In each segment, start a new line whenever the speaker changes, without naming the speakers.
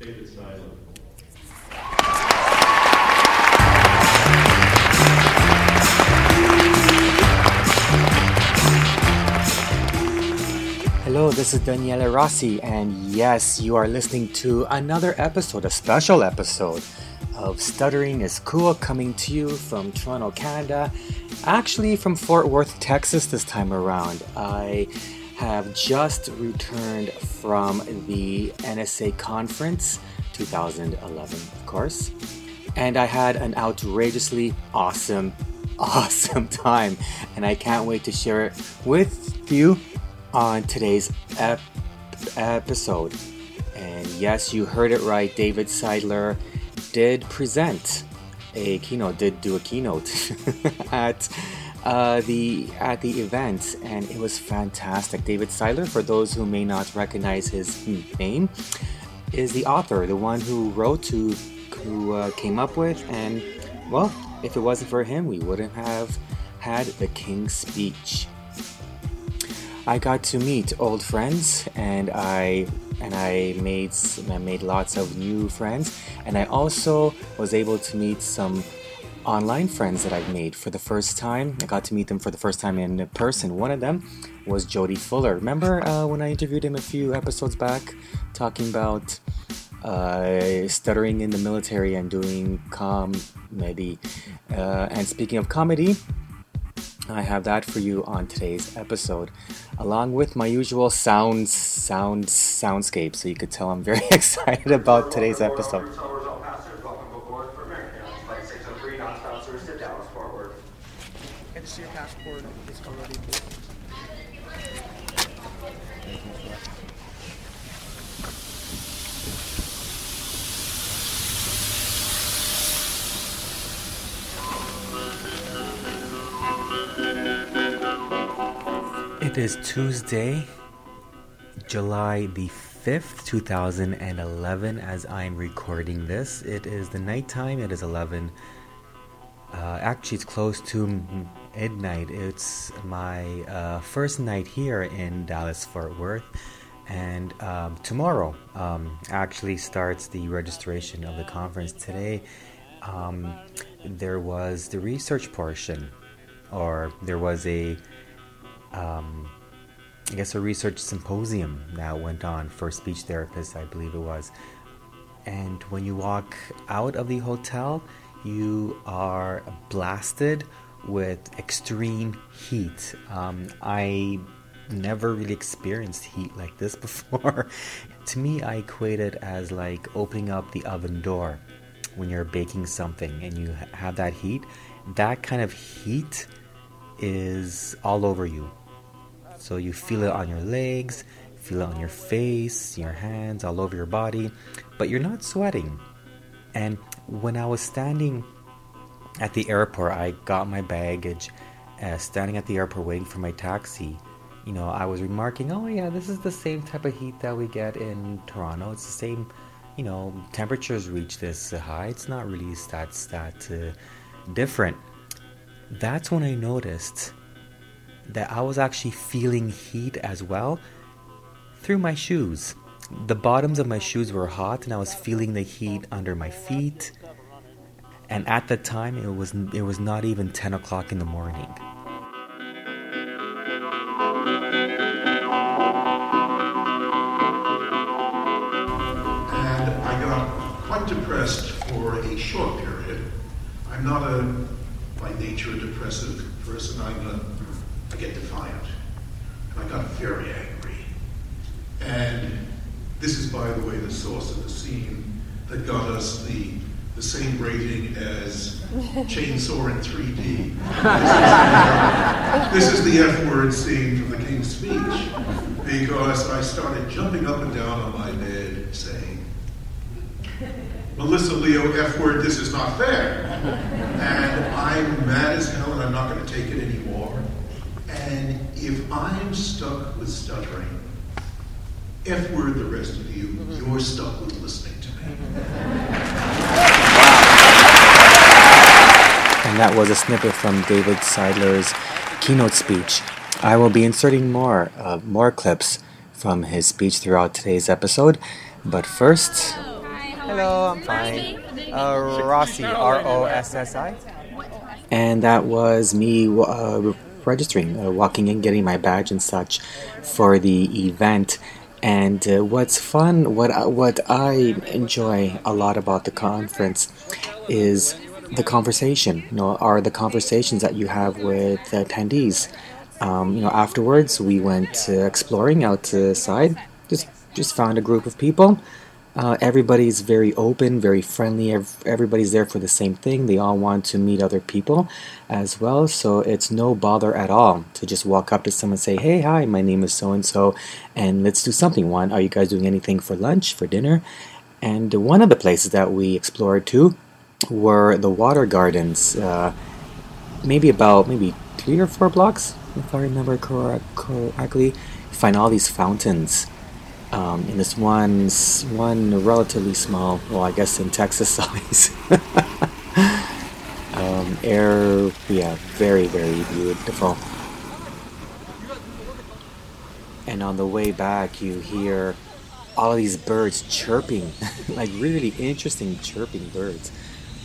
David Seidler.
Hello, this is Daniele Rossi, and yes, you are listening to another episode, a special episode of Stuttering is Cool coming to you from Toronto, Canada. Actually, from Fort Worth, Texas, this time around. I have just returned from the NSA conference 2011, of course, and I had an outrageously awesome, awesome time, and I can't wait to share it with you on today's ep- episode. And yes, you heard it right. David Seidler did present a keynote, did do a keynote at uh, the at the event, and it was fantastic. David Seidler, for those who may not recognize his name, is the author, the one who wrote, who who uh, came up with, and well, if it wasn't for him, we wouldn't have had the King's Speech. I got to meet old friends, and I and I made I made lots of new friends, and I also was able to meet some online friends that I've made for the first time. I got to meet them for the first time in person. One of them was Jody Fuller. Remember uh, when I interviewed him a few episodes back, talking about uh, stuttering in the military and doing comedy. Uh, and speaking of comedy, I have that for you on today's episode, along with my usual sounds, sound, soundscape. So you could tell I'm very excited about today's episode. It is Tuesday, July the 5th, 2011, as I'm recording this. It is the nighttime, it is 11. Uh, actually, it's close to midnight. It's my uh, first night here in Dallas, Fort Worth. And um, tomorrow um, actually starts the registration of the conference. Today, um, there was the research portion, or there was a um, I guess a research symposium that went on for speech therapists, I believe it was. And when you walk out of the hotel, you are blasted with extreme heat. Um, I never really experienced heat like this before. to me, I equate it as like opening up the oven door when you're baking something and you have that heat. That kind of heat is all over you. So you feel it on your legs, feel it on your face, your hands, all over your body, but you're not sweating. And when I was standing at the airport, I got my baggage, uh, standing at the airport waiting for my taxi. You know, I was remarking, oh yeah, this is the same type of heat that we get in Toronto. It's the same, you know, temperatures reach this high. It's not really that that uh, different. That's when I noticed that I was actually feeling heat as well through my shoes. The bottoms of my shoes were hot and I was feeling the heat under my feet. And at the time it was it was not even 10 o'clock in the morning.
and I got quite depressed for a short period. I'm not a, by nature, a depressive person. I'm a, I get defiant. And I got very angry. And this is, by the way, the source of the scene that got us the, the same rating as Chainsaw in 3D. This is the uh, F word scene from the King's Speech because I started jumping up and down on my bed saying, Melissa Leo F word, this is not fair. And I'm mad as hell and I'm not going to take it anymore. And if I'm stuck with stuttering, F word the rest of you, you're stuck with listening to me.
And that was a snippet from David Seidler's keynote speech. I will be inserting more uh, more clips from his speech throughout today's episode, but first, Hello, I'm fine. Uh, Rossi, R O S S I. And that was me uh, registering, uh, walking in, getting my badge and such for the event. And uh, what's fun, what I, what I enjoy a lot about the conference is the conversation. You know, are the conversations that you have with attendees. Um, you know, afterwards we went uh, exploring outside. Just just found a group of people. Uh, everybody's very open, very friendly. Everybody's there for the same thing. They all want to meet other people as well. So it's no bother at all to just walk up to someone and say, "Hey, hi, my name is so and so, and let's do something." One, are you guys doing anything for lunch, for dinner? And one of the places that we explored too were the water gardens. Uh, maybe about maybe three or four blocks, if I remember correctly. You find all these fountains. Um, in this one, one relatively small, well, I guess in Texas size. um, air, yeah, very, very beautiful. And on the way back, you hear all of these birds chirping, like really interesting chirping birds.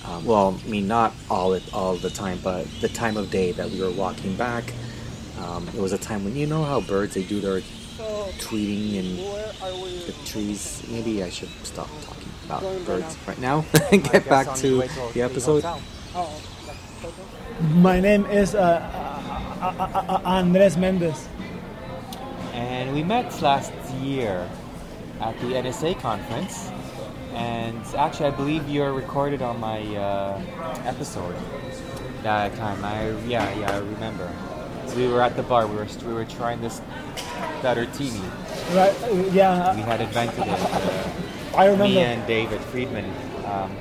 Uh, well, I mean, not all all the time, but the time of day that we were walking back, um, it was a time when you know how birds they do their tweeting and the trees. Maybe I should stop talking about birds right now and get back to the episode.
My name is uh, uh, uh, uh, uh, Andres Mendez.
And we met last year at the NSA conference. And actually, I believe you're recorded on my uh, episode that time. I yeah yeah I remember. We were at the bar. We were we were trying this better teeny.
Right? uh,
We had invented it. Uh,
I remember.
me and David Friedman. Um,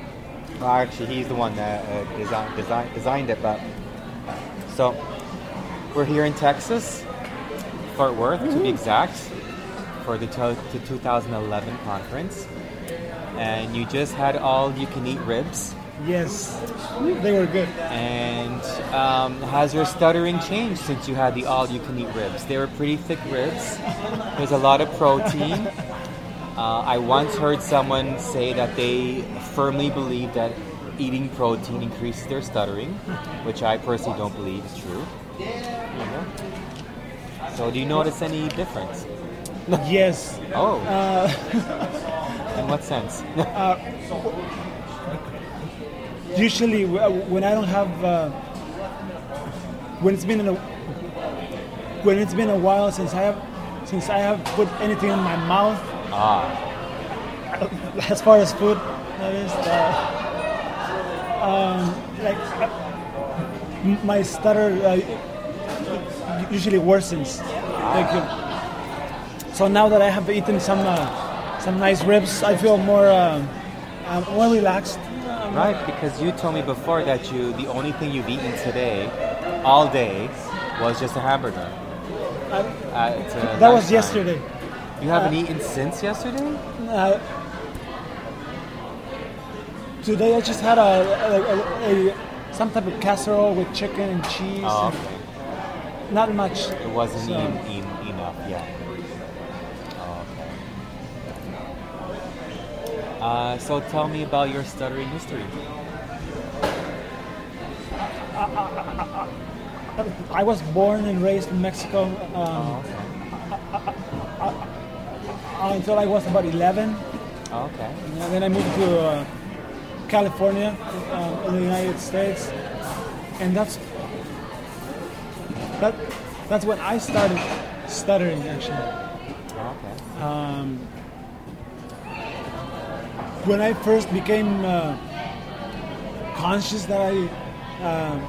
well, actually, he's the one that uh, design, design, designed it. But so we're here in Texas, Fort Worth to be exact, for the, to- the 2011 conference. And you just had all you can eat ribs.
Yes, they were good.
And um, has your stuttering changed since you had the all you can eat ribs? They were pretty thick ribs. There's a lot of protein. Uh, I once heard someone say that they firmly believe that eating protein increases their stuttering, which I personally don't believe is true. You know? So, do you notice any difference?
Yes.
Oh,
Uh,
in what sense?
Usually, when I don't have, uh, when it's been in a, when it's been a while since I have, since I have put anything in my mouth,
ah,
as far as food, that is, uh, um, like uh, my stutter uh, usually worsens. Like, uh, so now that I have eaten some uh, some nice ribs, I feel more uh, uh, more relaxed.
Right. Because you told me before that you the only thing you've eaten today, all day, was just a hamburger.
Uh,
At, uh,
that was yesterday.
You haven't eaten since yesterday?
Uh, today I just had a, a, a, a some type of casserole with chicken and cheese.
Oh,
and. Not much.
It wasn't
So-
en- en- enough, yeah. Uh, so tell me about your stuttering history.
I was born and raised in Mexico um,
Oh, okay.
uh, until I was about 11.
Oh, okay.
And then I moved to uh, California uh, in the United States, and that's that. That's when I started stuttering. Actually,
Oh, okay.
um, when I first became uh, conscious that I um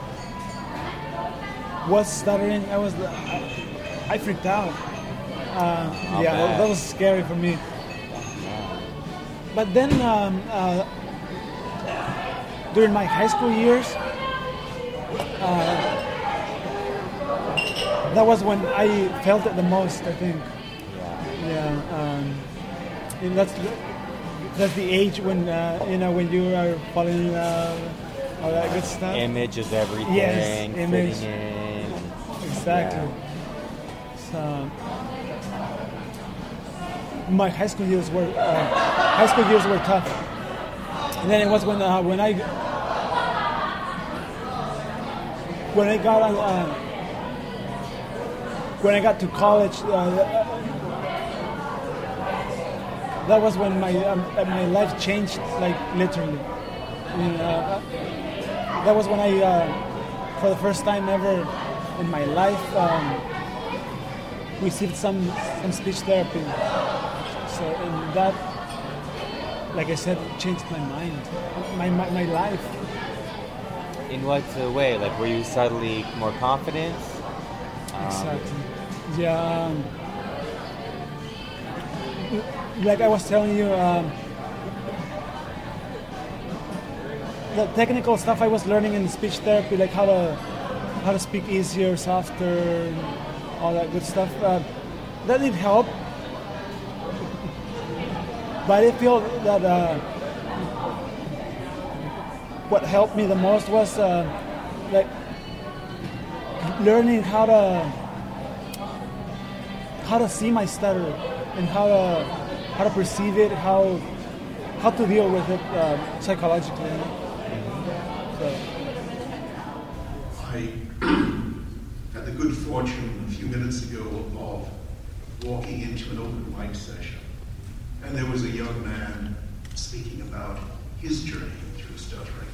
was stuttering, I was I, I freaked out. Uh, yeah, that, that was scary for me. But then um, uh, during my high school years, uh, that was when I felt it the most. I think.
Yeah.
Yeah, um, and that's that's the age when uh, you know when you are falling in love, all that good stuff.
Image is everything.
Yes, image. exactly. So my high school years were uh, high school years were tough. And then it was when uh, when I when I got uh, when I got to college. That was when my um, uh, my life changed, like literally. I mean, uh, that was when I, uh, for the first time ever in my life, um, received some some speech therapy. So, and that, like I said, changed my mind, my my, my life.
In what uh, way? Like, were you suddenly more confident? Um,
Exactly. Yeah. Like I was telling you, um, the technical stuff I was learning in speech therapy, like how to how to speak easier, softer, all that good stuff. Uh, that did help, but I feel that uh, what helped me the most was uh, like learning how to how to see my stutter and how to how to perceive it, how how to deal with it uh, psychologically. So,
I had the good fortune a few minutes ago of walking into an open mic session, and there was a young man speaking about his journey through stuttering.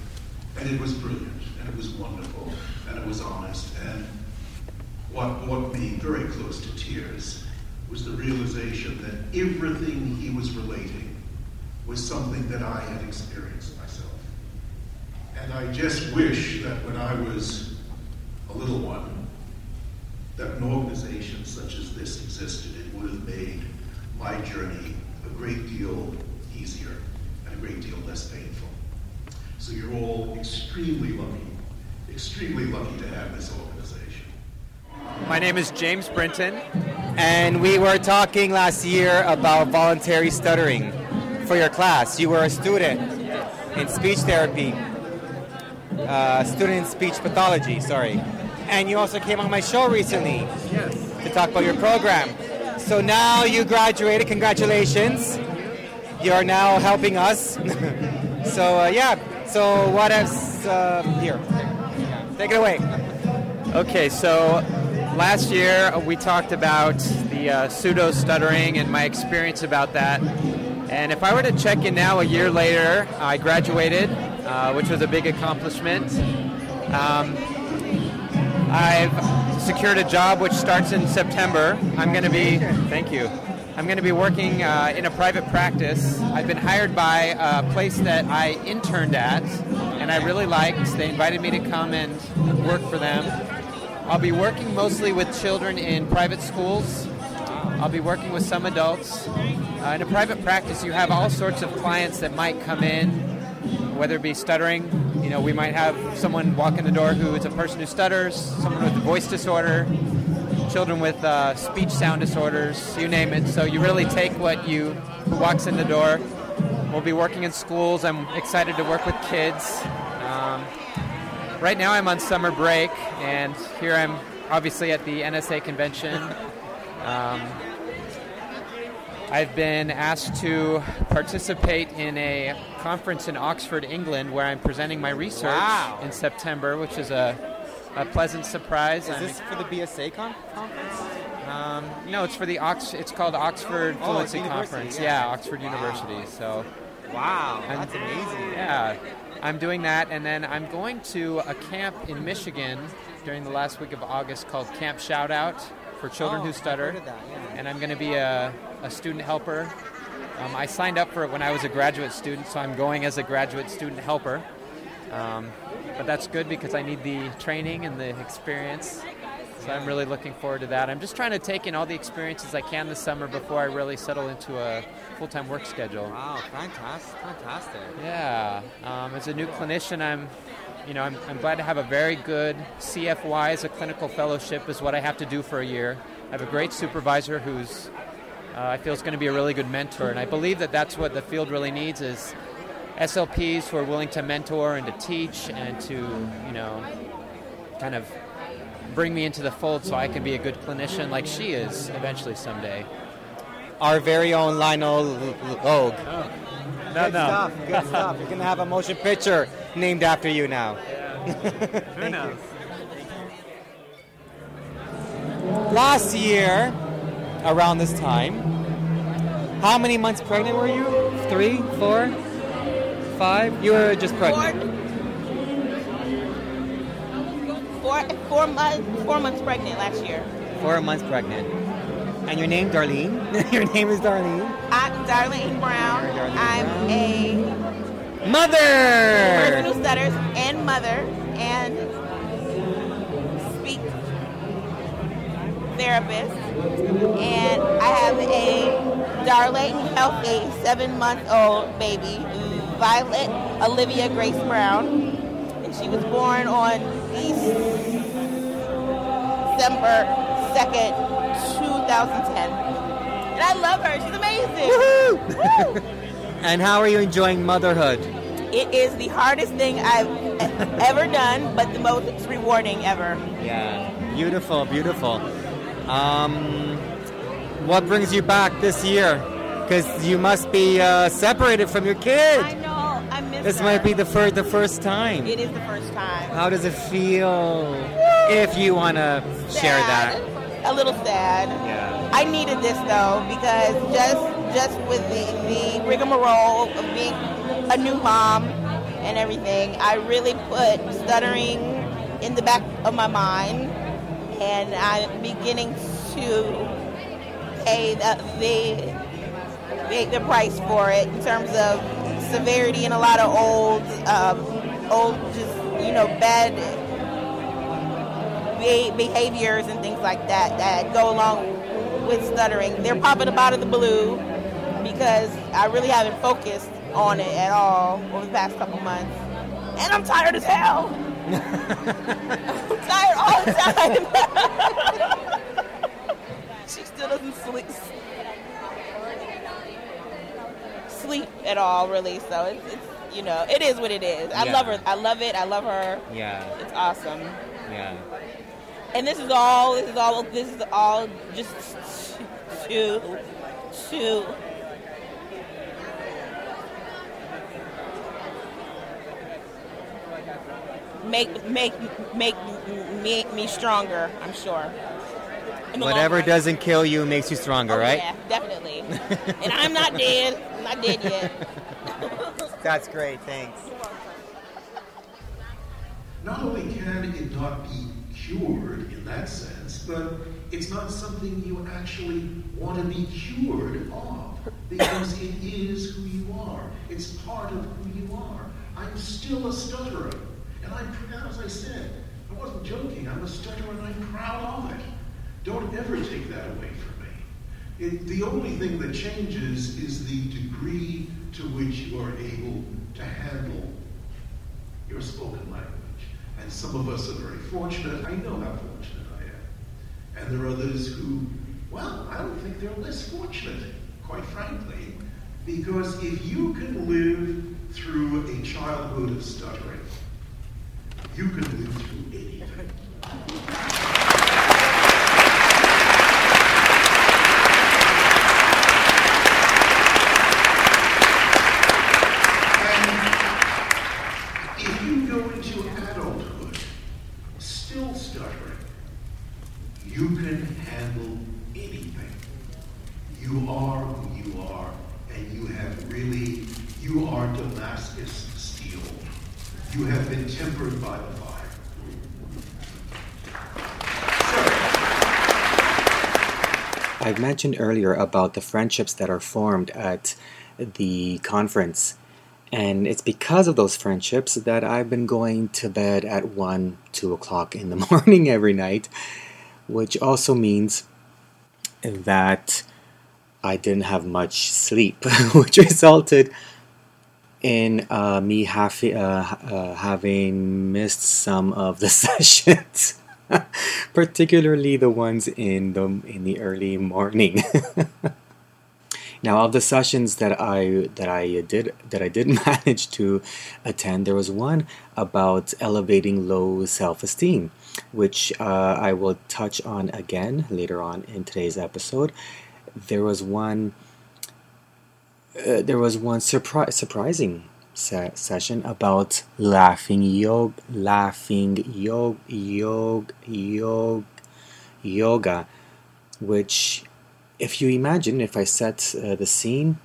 And it was brilliant, and it was wonderful, and it was honest. And what brought me very close to tears was the realization that everything he was relating was something that I had experienced myself. And I just wish that when I was a little one, that an organization such as this existed. It would have made my journey a great deal easier and a great deal less painful. So you're all extremely lucky, extremely lucky to have this organization.
My name is James Brinton.
And we were talking last year about voluntary stuttering for your class. You were a student in speech therapy, uh, student in speech pathology, sorry. And you also came on my show recently to talk about your program. So now you graduated, congratulations. You're now helping us. so, uh, yeah, so what else uh, here? Take it away.
Okay, so last year we talked about the uh, pseudo stuttering and my experience about that. And if I were to check in now, a year later, I graduated, uh, which was a big accomplishment. Um, I've secured a job which starts in September. I'm going to be, thank you. I'm going to be working uh, in a private practice. I've been hired by a place that I interned at, and I really liked. They invited me to come and work for them. I'll be working mostly with children in private schools. I'll be working with some adults. Uh, in a private practice, you have all sorts of clients that might come in, whether it be stuttering. You know, we might have someone walk in the door who is a person who stutters, someone with a voice disorder, children with uh, speech sound disorders, you name it. So you really take what you who walks in the door. We'll be working in schools. I'm excited to work with kids. Right now I'm on summer break, and here I'm obviously at the NSA convention. Um, I've been asked to participate in a conference in Oxford, England, where I'm presenting my research
Wow.
in September, which is a, a pleasant surprise.
Is
I'm
this for the BSA con- conference?
um, no, it's for the Ox. It's called Oxford
Oh,
Fluency Conference.
yeah.
Oxford University. So
Wow,
I'm-
that's amazing.
yeah, I'm doing that, and then I'm going to a camp in Michigan during the last week of August called Camp Shoutout for children
Oh,
who stutter.
that, yeah.
And I'm going to be a, a student helper. Um, I signed up for it when I was a graduate student, so I'm going as a graduate student helper. Um, but that's good because I need the training and the experience. So I'm really looking forward to that. I'm just trying to take in all the experiences I can this summer before I really settle into a full-time work schedule.
Wow, fantastic, fantastic.
Yeah, um, as a new clinician, I'm, you know, I'm, I'm glad to have a very good CFY as a clinical fellowship is what I have to do for a year. I have a great supervisor who's uh, I feel is going to be a really good mentor, and I believe that that's what the field really needs is SLPs who are willing to mentor and to teach and to, you know, kind of bring me into the fold so I can be a good clinician like she is eventually someday.
Our very own Lionel Logue.
Oh, no,
good
no.
stuff. Good stuff. You're gonna have a motion picture named after you now.
Who knows?
Last year, around this time, how many months pregnant were you? Three, four, five? You were just pregnant.
Four, four months, four months pregnant last year.
Four months pregnant. And your name, Darlene? your name is Darlene.
I'm Darlene Brown.
Darlene
I'm
Brown.
a
Mother!
person who stutters and mother and speak therapist. And I have a Darlene healthy seven-month-old baby, Violet Olivia Grace Brown, and she was born on December second, 2010. And I love her. She's amazing. Woo!
And how are you enjoying motherhood?
It is the hardest thing I've ever done, but the most rewarding ever.
Yeah, beautiful, beautiful. Um, what brings you back this year? Because you must be uh, separated from your kid. This
her.
might be the first, the first time.
It is the first time.
How does it feel? If you want to share that.
A little sad.
Yeah.
I needed this though because just just with the, the rigmarole of being a new mom and everything, I really put stuttering in the back of my mind, and I'm beginning to pay the the, the, the price for it in terms of severity and a lot of old um, old just you know bad be- behaviors and things like that that go along with stuttering. They're popping up out of the blue because I really haven't focused on it at all over the past couple months. And I'm tired as hell. I'm tired all the time. she still doesn't sleep sleep at all really. So it's, it's you know it is what it is. I
Yeah.
love her. I love it. I love her.
Yeah,
it's awesome.
Yeah.
and this is all this is all this is all just to to make make make me me stronger i'm sure. In the long
Whatever
run.
doesn't kill you makes you stronger,
Oh,
right?
yeah definitely and i'm not dead i'm not dead yet
That's great, thanks.
Not only can it not be cured in that sense, but it's not something you actually want to be cured of because it is who you are. It's part of who you are. I'm still a stutterer. And I'm proud, as I said, I wasn't joking. I'm a stutterer and I'm proud of it. Don't ever take that away from me. It, the only thing that changes is the degree to which you are able to handle your spoken language. And some of us are very fortunate. I know how fortunate I am. And there are others who, well, I don't think they're less fortunate, quite frankly, because if you can live through a childhood of stuttering, you can live through anything. And if you go into adulthood still stuttering, you can handle anything. You are who you are, and you have really, you are Damascus steel. You have been tempered by the fire.
I mentioned earlier about the friendships that are formed at the conference. And it's because of those friendships that I've been going to bed at 1, 2 o'clock in the morning every night, which also means that I didn't have much sleep, which resulted in uh, me uh, uh, having missed some of the sessions. particularly the ones in the in the early morning. now, of the sessions that I that I did that I did manage to attend, there was one about elevating low self-esteem, which uh, I will touch on again later on in today's episode. There was one uh, there was one surpri- surprising se- session about laughing yoga, laughing yoga, yoga, yoga, yoga, which, if you imagine, if I set uh, the scene,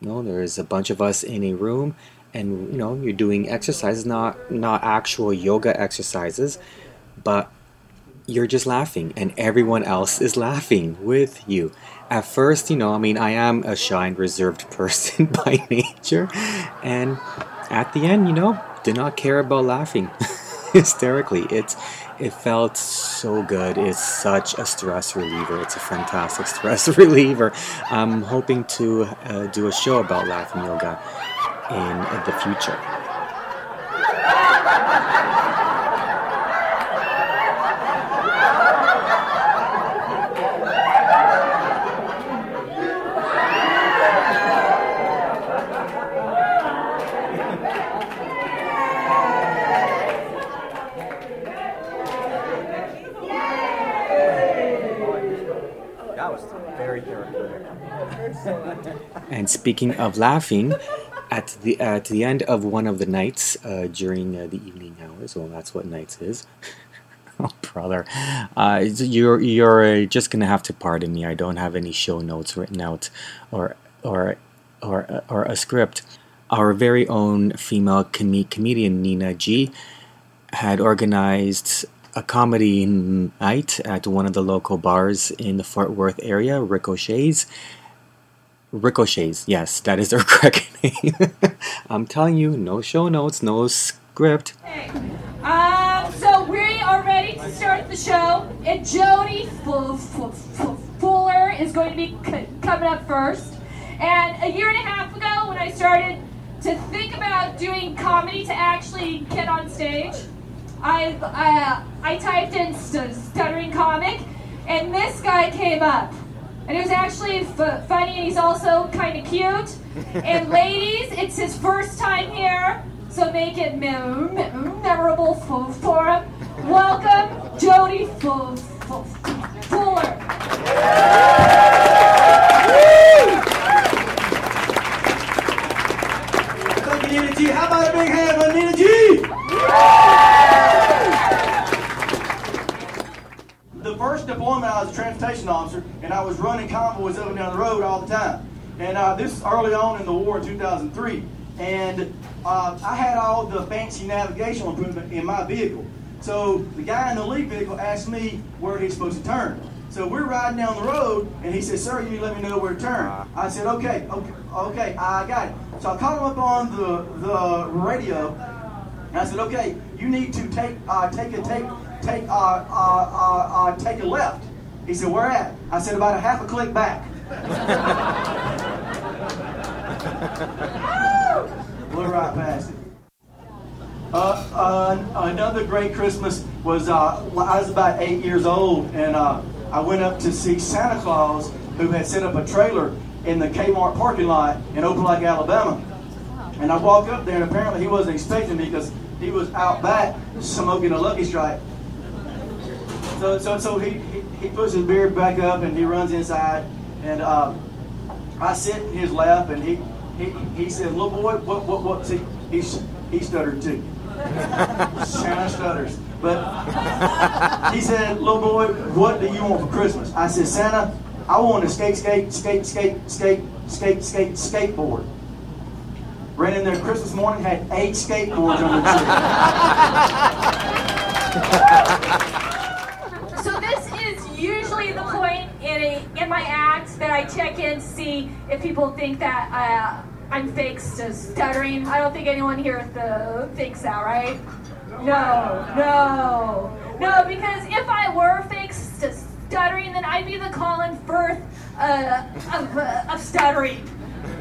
you know, there's a bunch of us in a room, and you know, you're doing exercises, not not actual yoga exercises, but you're just laughing, and everyone else is laughing with you. At first, you know, I mean, I am a shy and reserved person by nature, and at the end, you know, did not care about laughing hysterically. It's it felt so good. It's such a stress reliever. It's a fantastic stress reliever. I'm hoping to uh, do a show about laughing yoga in the future.
That was very therapeutic.
And speaking of laughing, at the at the end of one of the nights uh, during uh, the evening hours, well, that's what nights is. oh, brother, uh, you're you're uh, just gonna have to pardon me. I don't have any show notes written out, or or or or a script. Our very own female com- comedian Nina G had organized a comedy night at one of the local bars in the Fort Worth area, Ricochets. Ricochets, yes, that is their correct name. I'm telling you, no show notes, no script.
Um, so we are ready to start the show, and Jody Fuller is going to be coming up first. And a year and a half ago, when I started to think about doing comedy to actually get on stage, I uh, I typed in st- stuttering comic, and this guy came up. And it was actually f- funny, and he's also kind of cute. And ladies, it's his first time here, so make it mem- mem- memorable for, for him. Welcome, Jody F- F- Fuller.
Thank you, Nina G. How about a big hand for Nina G? The first deployment, I was a transportation officer, and I was running convoys up and down the road all the time. And uh, this is early on in the war in 2003. And uh, I had all the fancy navigational equipment in my vehicle. So the guy in the lead vehicle asked me where he's supposed to turn. So we're riding down the road, and he said, "Sir, you need to let me know where to turn." I said, "Okay, okay, okay, I got it." So I called him up on the the radio, and I said, "Okay, you need to take uh, take a take take uh, uh, uh, uh, take a left." He said, "Where at?" I said, "About a half a click back." Blew right past it. Uh, uh, another great Christmas was uh, I was about eight years old, and uh, I went up to see Santa Claus, who had set up a trailer in the Kmart parking lot in Opelika, Alabama. And I walked up there, and apparently he wasn't expecting me because he was out back smoking a Lucky Strike. So, so, so he, he, he puts his beard back up, and he runs inside, and uh, I sit in his lap, and he he, he said, "Little boy, what what what?" See, he he stuttered too. Santa stutters. But he said, little boy, what do you want for Christmas? I said, Santa, I want a skate, skate, skate, skate, skate, skate, skate, skateboard. Ran in there Christmas morning, had eight skateboards on the
So this is usually the point in my act that I check in see if people think that uh, I'm fake st- stuttering. I don't think anyone here th- thinks that, right? No, no, no. Because if I were fake st- stuttering, then I'd be the Colin Firth uh, of, uh, of stuttering.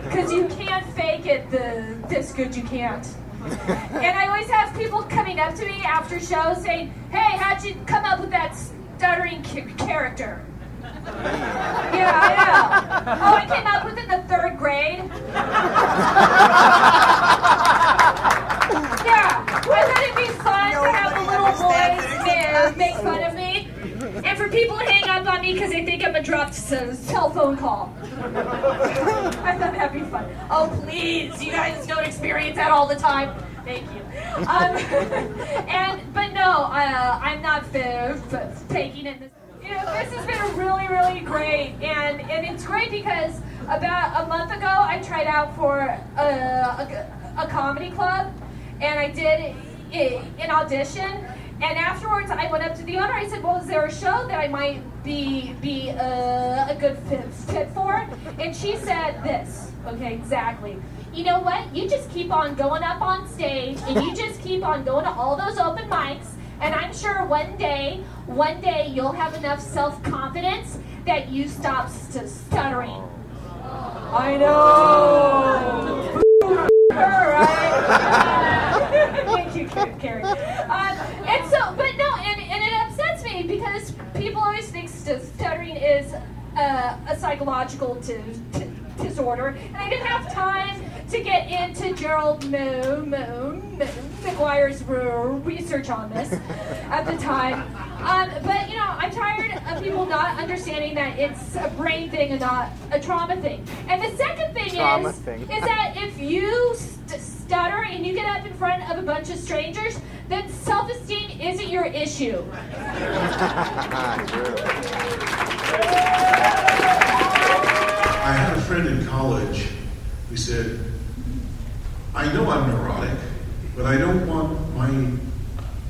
Because you can't fake it the, this good, you can't. And I always have people coming up to me after shows saying, "Hey, how'd you come up with that stuttering character?" Yeah, I know. Oh, I came up with it in the third grade. yeah, wouldn't it'd be fun to have the little boys ma- make fun of me, and for people to hang up on me because they think I'm a dropped cell phone call. I thought that'd be fun. Oh, please, you guys don't experience that all the time. Thank you. Um, and but no, uh, I'm not f- f- taking it. This, you know, this has been really, really great, and and it's great because about a month ago I tried out for a, a, a comedy club, and I did i- an audition. And afterwards, I went up to the owner. I said, "Well, is there a show that I might be be uh, a good fit, fit for?" And she said this. Okay, exactly. You know what? You just keep on going up on stage, and you just keep on going to all those open mics. And I'm sure one day, one day, you'll have enough self confidence that you stop st- stuttering. I know. Her, right? Thank you, Car- Carrie. Um, and so, but no, and, and it upsets me because people always think st- stuttering is uh, a psychological t- t- disorder, and I didn't have time to get into Gerald Mo- Mo- Mo- Maguire's r- research on this at the time. Um, but you know, I'm tired of people not understanding that it's a brain thing and not a trauma thing. And the second thing
Trauma
is,
thing.
is that if you st- stutter and you get up in front of a bunch of strangers, then self-esteem isn't your issue.
I had a friend in college who said, I know I'm neurotic, but I don't want my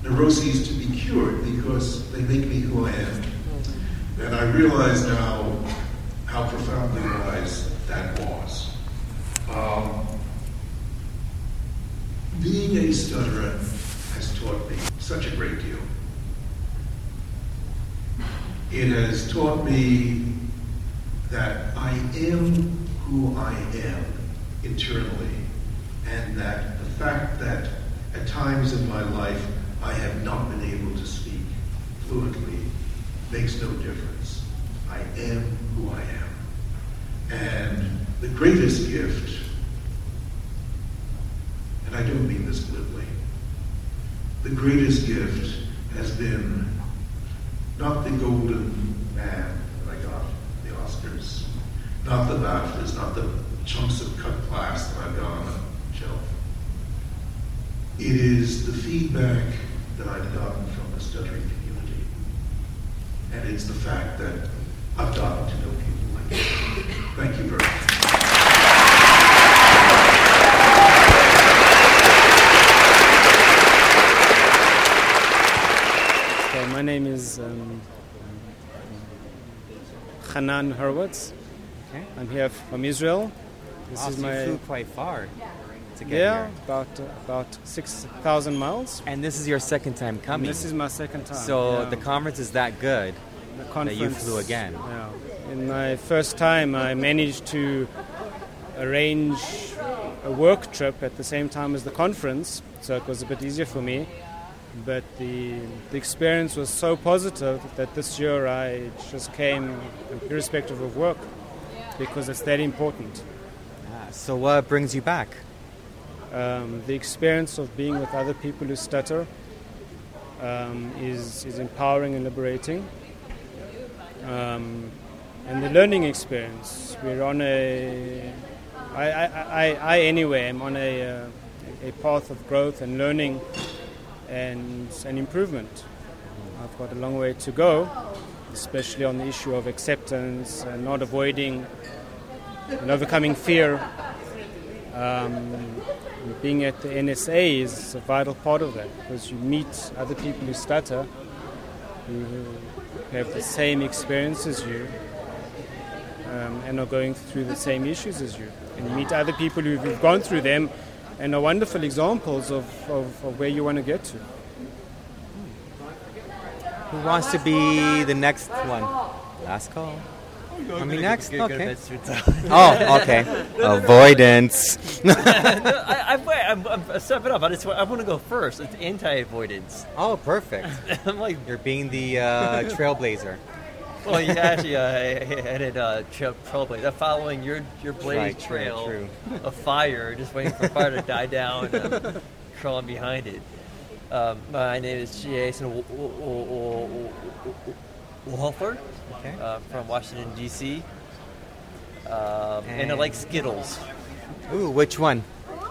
neuroses to be cured because they make me who I am. And I realize now how profoundly wise that was. Um, being a stutterer has taught me such a great deal. It has taught me that I am who I am internally, and that the fact that at times in my life I have not been able to speak fluently makes no difference. I am who I am. And the greatest gift, and I don't mean this glibly, the greatest gift has been not the golden man that I got, the Oscars, not the BAFTAs, not the chunks of cut glass that I've got. It is the feedback that I've gotten from the stuttering community. And it's the fact that I've gotten to know people like you. Thank you very much.
Okay, my name is um, Hanan Hurwitz.
Okay.
I'm here from Israel. This
Wow,
is my
you flew quite far to get
yeah,
here.
about uh, about six thousand miles.
And this is your second time
And
coming.
this is my second time.
so
yeah.
the conference is that good
The
that you flew again.
Yeah. In my first time, I managed to arrange a work trip at the same time as the conference, so it was a bit easier for me. But the, the experience was so positive that this year I just came irrespective of work because it's that important.
Ah, so what brings you back?
Um, the experience of being with other people who stutter um, is, is empowering and liberating. Um, and the learning experience, we're on a, I, I, I, I anyway am on a, uh, a path of growth and learning and, and improvement. I've got a long way to go, especially on the issue of acceptance and not avoiding and overcoming fear. Um, being at the NSA is a vital part of that because you meet other people who stutter, who have the same experience as you, um, and are going through the same issues as you. And you meet other people who've gone through them and are wonderful examples of, of, of where you want to get to.
Who wants to be the next one? Last call. I mean, next.
Good, good,
Okay.
that's your time.
Oh, okay. Avoidance.
I, I'm, I'm, I'm stepping up. I just want, I want to go first. It's anti-avoidance.
Oh, perfect.
I'm like,
You're being the uh, trailblazer.
well, yeah, actually uh, headed uh, trail, trailblaze. I'm following your your blaze
Right,
trail
true.
of fire, just waiting for fire to die down. And I'm crawling behind it. Um, my name is Jason Wolfer
Okay.
uh, from Washington D.C. Um, and, I like Skittles.
Ooh, which one?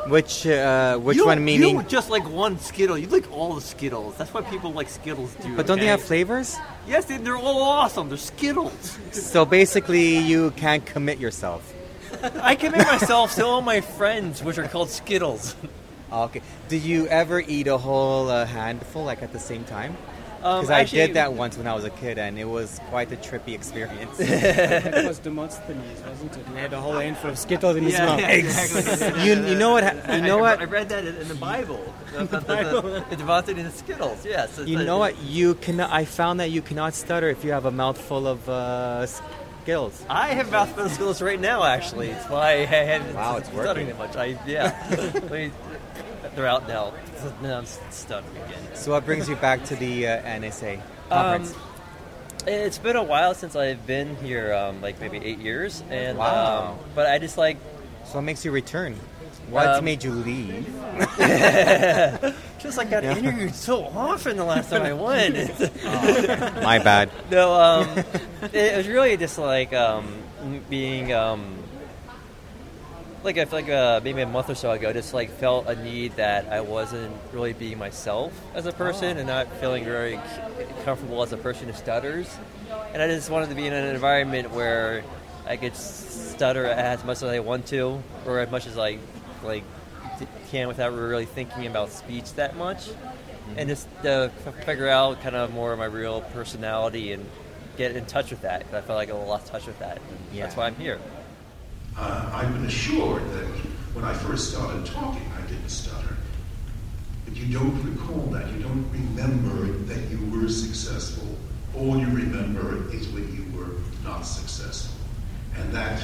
Which uh, which
You-
one meaning?
You just like one Skittle. You like all the Skittles. That's why people like Skittles too.
But don't they have flavors?
Yes, they, they're all awesome. They're Skittles.
So basically, you can't commit yourself.
I commit myself to all my friends, which are called Skittles.
Okay. Did you ever eat a whole uh, handful like at the same time?
Um,
Because I
actually-
did that once when I was a kid, and it was quite a trippy experience.
it was Demosthenes, wasn't it? He had a whole handful of Skittles in his
Yeah,
mouth.
yeah, exactly.
you, you know what? You know
I,
what?
I read that in in the Bible. the, the, the Devontae and the Skittles. Yes. it's
You
a-
know what? You cannot. I found that you cannot stutter if you have a mouthful of uh, skills.
I have mouthful of Skittles right now. Actually, it's why I haven't
Wow, it's
stuttering
working.
that much. I yeah. They're out now. Now I'm stuttering again.
So what brings you back to the uh, NSA
Um,
conference?
it's been a while since I've been here, um, like maybe eight years, and
Wow.
um, but I just like
so what makes you return? What
Um,
made you leave?
just like I got
Yeah.
interviewed so often the last time I went.
My bad.
No, um, it, it was really just like um, being um, like I feel like uh, maybe a month or so ago, just like felt a need that I wasn't really being myself as a person
Oh.
and not feeling very comfortable as a person who stutters. And I just wanted to be in an environment where I could stutter as much as I want to, or as much as I like can without really thinking about speech that much, and just uh, figure out kind of more of my real personality and get in touch with that. 'cause I felt like I lost touch with that. And
Yeah.
That's why I'm here.
Uh, I've been assured that when I first started talking, I didn't stutter. But you don't recall that. You don't remember that you were successful. All you remember is when you were not successful. And that,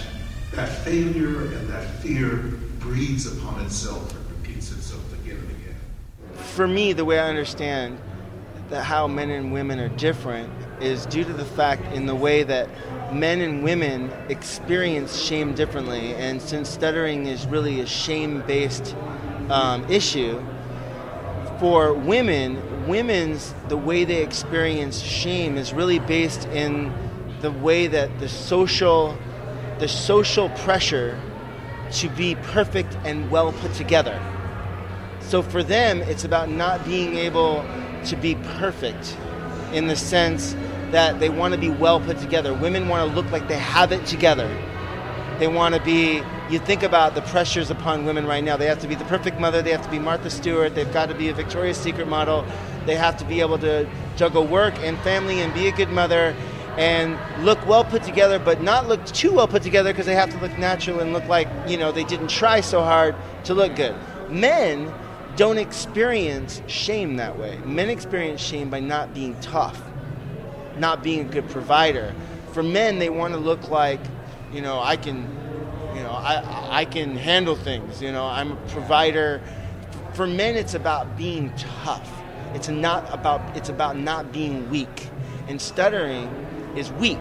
that failure and that fear breeds upon itself and repeats itself again and again.
for me, the way I understand that how men and women are different is due to the fact in the way that men and women experience shame differently. And since stuttering is really a shame based um, issue, for women, women's the way they experience shame is really based in the way that the social the social pressure to be perfect and well put together. So for them, it's about not being able to be perfect in the sense that they want to be well put together. Women want to look like they have it together. They want to be, you think about the pressures upon women right now. They have to be the perfect mother, they have to be Martha Stewart, they've got to be a Victoria's Secret model, they have to be able to juggle work and family and be a good mother and look well put together, but not look too well put together because they have to look natural and look like, you know, they didn't try so hard to look good. Men don't experience shame that way. Men experience shame by not being tough, not being a good provider. For men, they want to look like, you know, I can, you know, I, I can handle things. You know, I'm a provider. For men, it's about being tough. It's not about. It's about not being weak. And stuttering is weak.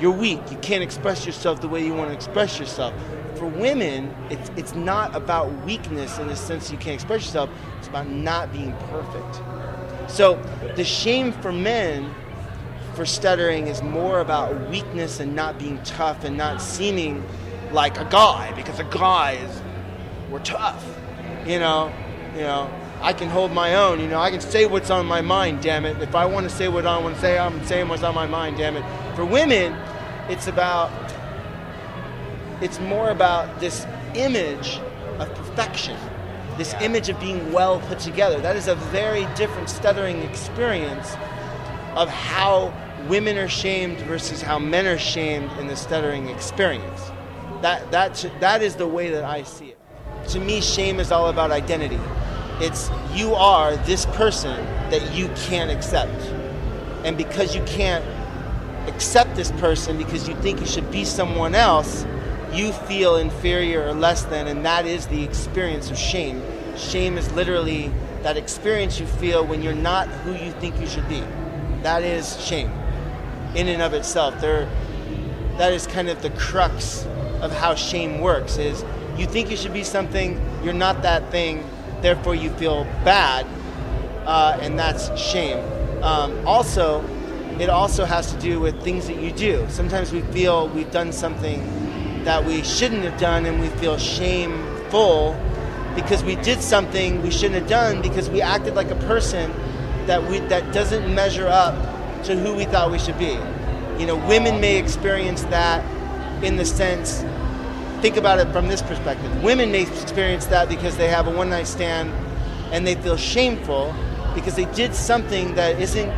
You're weak. You can't express yourself the way you want to express yourself. For women, it's it's not about weakness in the sense you can't express yourself. It's about not being perfect. So the shame for men for stuttering is more about weakness and not being tough and not seeming like a guy because a guy is we're tough. You know, you know, I can hold my own, you know, I can say what's on my mind, damn it. If I want to say what I want to say, I'm saying what's on my mind, damn it. For women, it's about it's more about this image of perfection. This image of being well put together. That is a very different stuttering experience of how women are shamed versus how men are shamed in the stuttering experience. That, that, that is the way that I see it. To me, shame is all about identity. It's you are this person that you can't accept. And because you can't accept this person because you think you should be someone else, you feel inferior or less than, and that is the experience of shame. Shame is literally that experience you feel when you're not who you think you should be. That is shame in and of itself. There, that is kind of the crux of how shame works is you think you should be something, you're not that thing, therefore you feel bad, uh, and that's shame. Um, also, it also has to do with things that you do. Sometimes we feel we've done something that we shouldn't have done and we feel shameful because we did something we shouldn't have done because we acted like a person that we that doesn't measure up to who we thought we should be. You know, women may experience that in the sense think about it from this perspective. Women may experience that because they have a one night stand and they feel shameful because they did something that isn't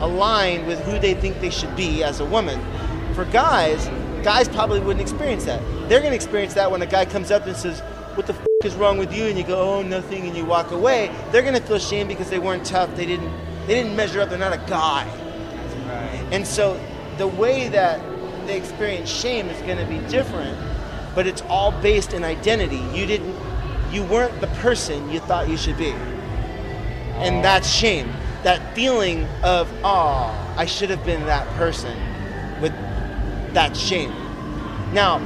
aligned with who they think they should be as a woman. For guys, guys probably wouldn't experience that. They're going to experience that when a guy comes up and says, What the f is wrong with you? And you go, Oh, nothing, and you walk away. They're going to feel shame because they weren't tough. They didn't, they didn't measure up. They're not a guy. And so the way that they experience shame is going to be different, but it's all based in identity. You didn't, you weren't the person you thought you should be. And that's shame. That feeling of, oh, I should have been that person with that shame. Now,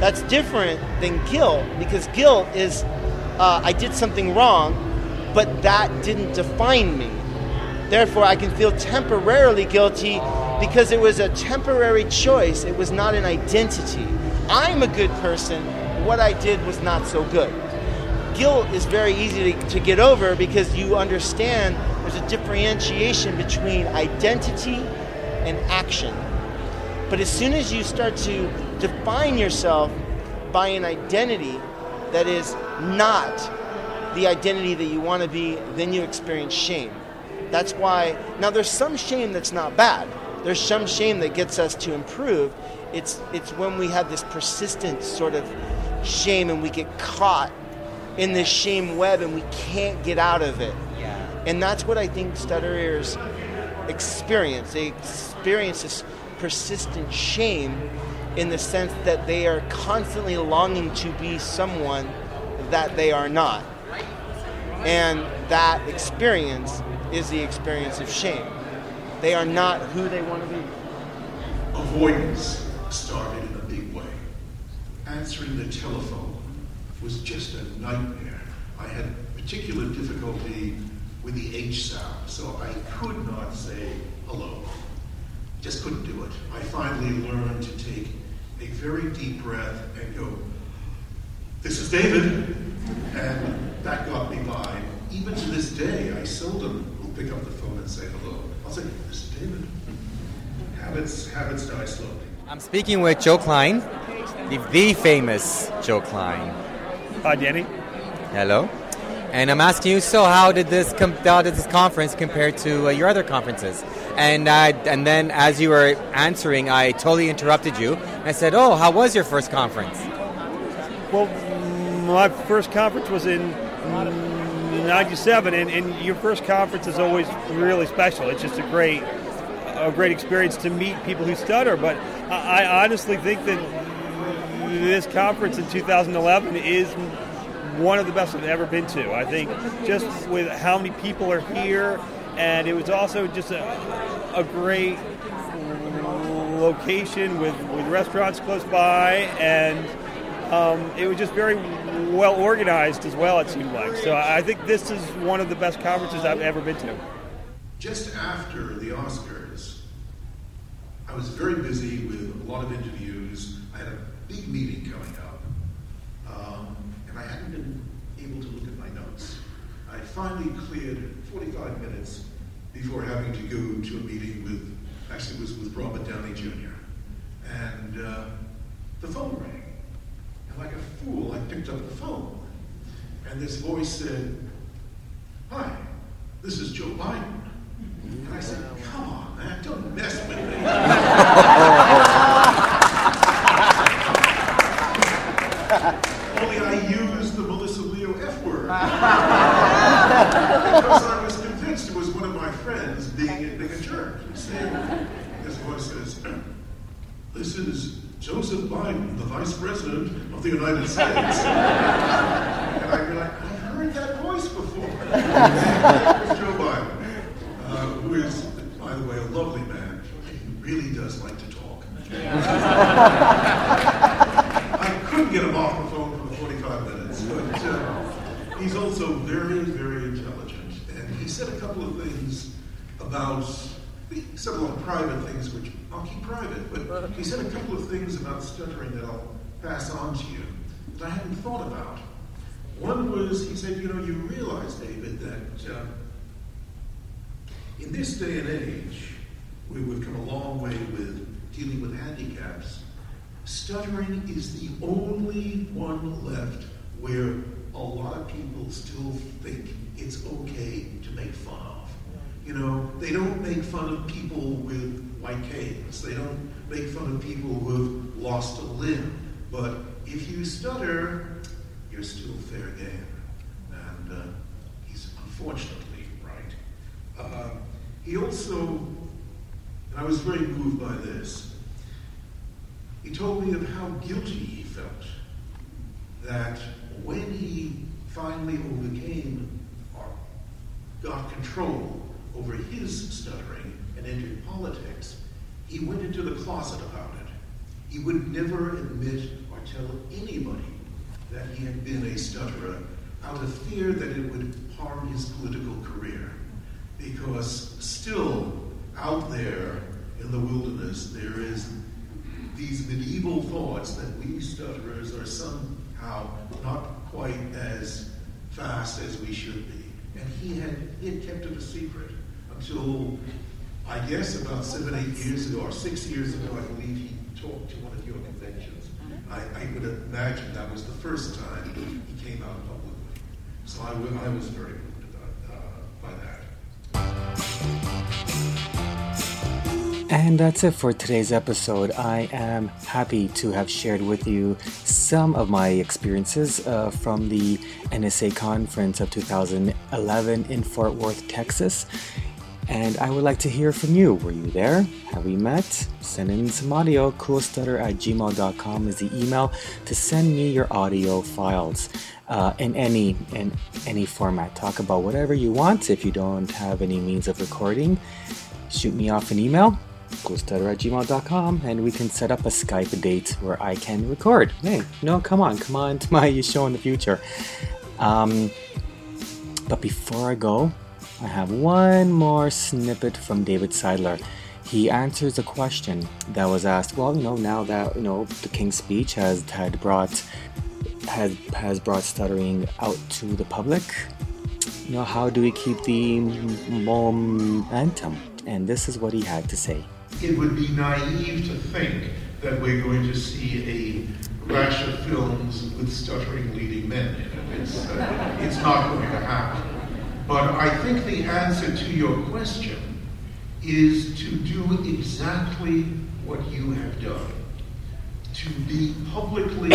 that's different than guilt because guilt is, uh, I did something wrong, but that didn't define me. Therefore, I can feel temporarily guilty because it was a temporary choice. It was not an identity. I'm a good person. What I did was not so good. Guilt is very easy to, to get over because you understand there's a differentiation between identity and action. But as soon as you start to define yourself by an identity that is not the identity that you want to be, then you experience shame. That's why, now there's some shame that's not bad. There's some shame that gets us to improve. It's, it's when we have this persistent sort of shame and we get caught in this shame web and we can't get out of it.
Yeah.
And that's what I think stutterers experience. They experience this persistent shame in the sense that they are constantly longing to be someone that they are not. And that experience is the experience of shame. They are not who they want to be.
Avoidance started in a big way. Answering the telephone was just a nightmare. I had particular difficulty with the H sound, so I could not say hello. Just couldn't do it. I finally learned to take a very deep breath and go, This is David. And that got me by. Even to this day, I seldom will pick up the phone and say hello. I'll say, This is David. Habits, habits die slowly.
I'm speaking with Joe Klein, the, the famous Joe Klein.
Hi, Danny.
Hello. And I'm asking you, so how did this com- how did this conference compare to uh, your other conferences? And and then as you were answering, I totally interrupted you. I said, "Oh, how was your first conference?"
Well, my first conference was in '97, and, and your first conference is always really special. It's just a great a great experience to meet people who stutter. But I, I honestly think that this conference in 2011 is one of the best I've ever been to. I think just with how many people are here, and it was also just a, a great location with, with restaurants close by, and um, it was just very well organized as well, it seemed like. So I think this is one of the best conferences I've ever been to.
Just after the Oscars, I was very busy with a lot of interviews. I had a big meeting coming up, um, and I hadn't been able to look at my notes. I finally cleared 45 minutes before having to go to a meeting with, actually, it was with Robert Downey Jr. And uh, the phone rang. And like a fool, I picked up the phone. And this voice said, Hi, this is Joe Biden. And I said, Come on, man, don't mess with me. Only I used the Melissa Leo F word. because I was convinced it was one of my friends being, being a jerk. You see? This voice says, This is Joseph Biden, the Vice President of the United States. and I'd be like, I've heard that voice before. Joe Biden, uh, who is, by the way, a lovely man. He really does like to talk. I couldn't get him off the phone for 45 minutes, but uh, he's also very, very intelligent. And he said a couple of things about said a lot of private things, which I'll keep private, but he said a couple of things about stuttering that I'll pass on to you that I hadn't thought about. One was, he said, you know, you realize, David, that uh, in this day and age, we would come a long way with dealing with handicaps. Stuttering is the only one left where a lot of people still think it's okay to make fun of. You know, they don't make fun of people with white canes. They don't make fun of people who've lost a limb. But if you stutter, you're still fair game. And uh, he's unfortunately right. Uh, he also, and I was very moved by this, he told me of how guilty he felt that when he finally overcame or got control over his stuttering and entered politics, he went into the closet about it. He would never admit or tell anybody that he had been a stutterer out of fear that it would harm his political career. Because still out there in the wilderness, there is these medieval thoughts that we stutterers are somehow not quite as fast as we should be. He had, he had kept it a secret until, I guess, about seven, eight years ago, or six years ago, I believe he talked to one of your conventions. Uh-huh. I, I would imagine that was the first time he came out publicly. So I, I was very
And that's it for today's episode. I am happy to have shared with you some of my experiences uh, from the NSA conference of 2011 in Fort Worth, Texas. And I would like to hear from you. Were you there? Have we met? Send in some audio. Coolstutter at gmail.com is the email to send me your audio files uh, in any in any format. Talk about whatever you want. If you don't have any means of recording, shoot me off an email. Coolstutter at gmail.com and we can set up a Skype date where I can record. Hey, no, come on, come on to my show in the future. Um, but before I go, I have one more snippet from David Seidler. He answers a question that was asked. Well, you know, now that you know the King's Speech has had brought has has brought stuttering out to the public. You know, how do we keep the momentum? And this is what he had to say.
It would be naive to think that we're going to see a rash of films with stuttering leading men. It's, uh, it's not going to happen. But I think the answer to your question is to do exactly what you have done. To be publicly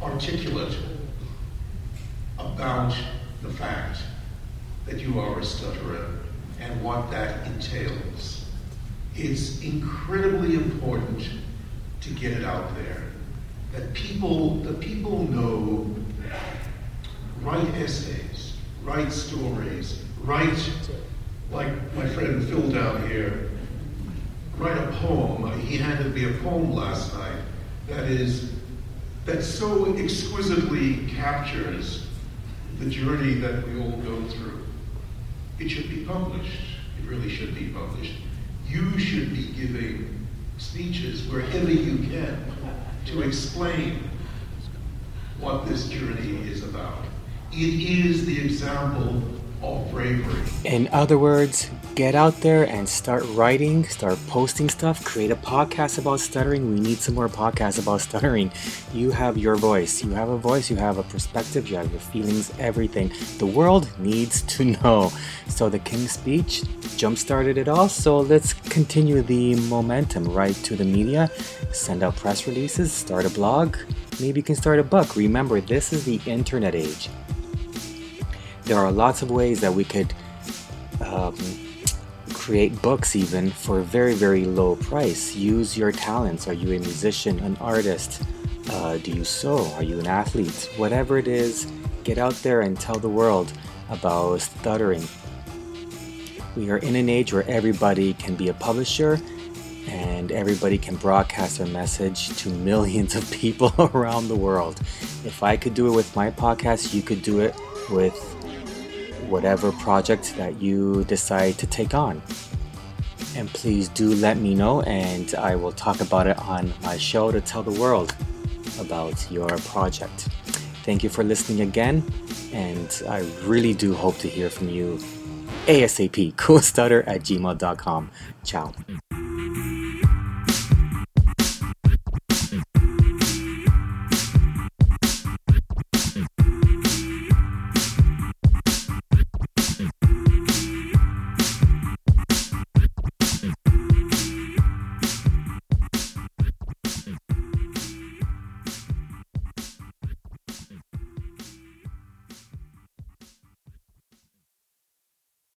articulate about the fact that you are a stutterer and what that entails. It's incredibly important to get it out there. That people, that people know, write essays, write stories, write, like my friend Phil down here, write a poem. Uh, he handed me a poem last night that is, that so exquisitely captures the journey that we all go through. It should be published. It really should be published. You should be giving speeches wherever you can to explain what this journey is about. It is the example of bravery.
In other words, get out there and start writing, start posting stuff, create a podcast about stuttering. We need some more podcasts about stuttering. You have your voice. You have a voice, you have a perspective, you have your feelings, everything. The world needs to know. So the King's speech jump started it all. So let's continue the momentum right to the media. Send out press releases, start a blog. Maybe you can start a book. Remember, this is the internet age there are lots of ways that we could um, create books even for a very very low price. Use your talents. Are you a musician an artist? Uh, do you sew? Are you an athlete? Whatever it is get out there and tell the world about stuttering. We are in an age where everybody can be a publisher and everybody can broadcast their message to millions of people around the world. If i could do it with my podcast you could do it with whatever project that you decide to take on. And please do let me know, and I will talk about it on my show to tell the world about your project. Thank you for listening again, and I really do hope to hear from you ASAP. Coolstutter at gmail.com. Ciao.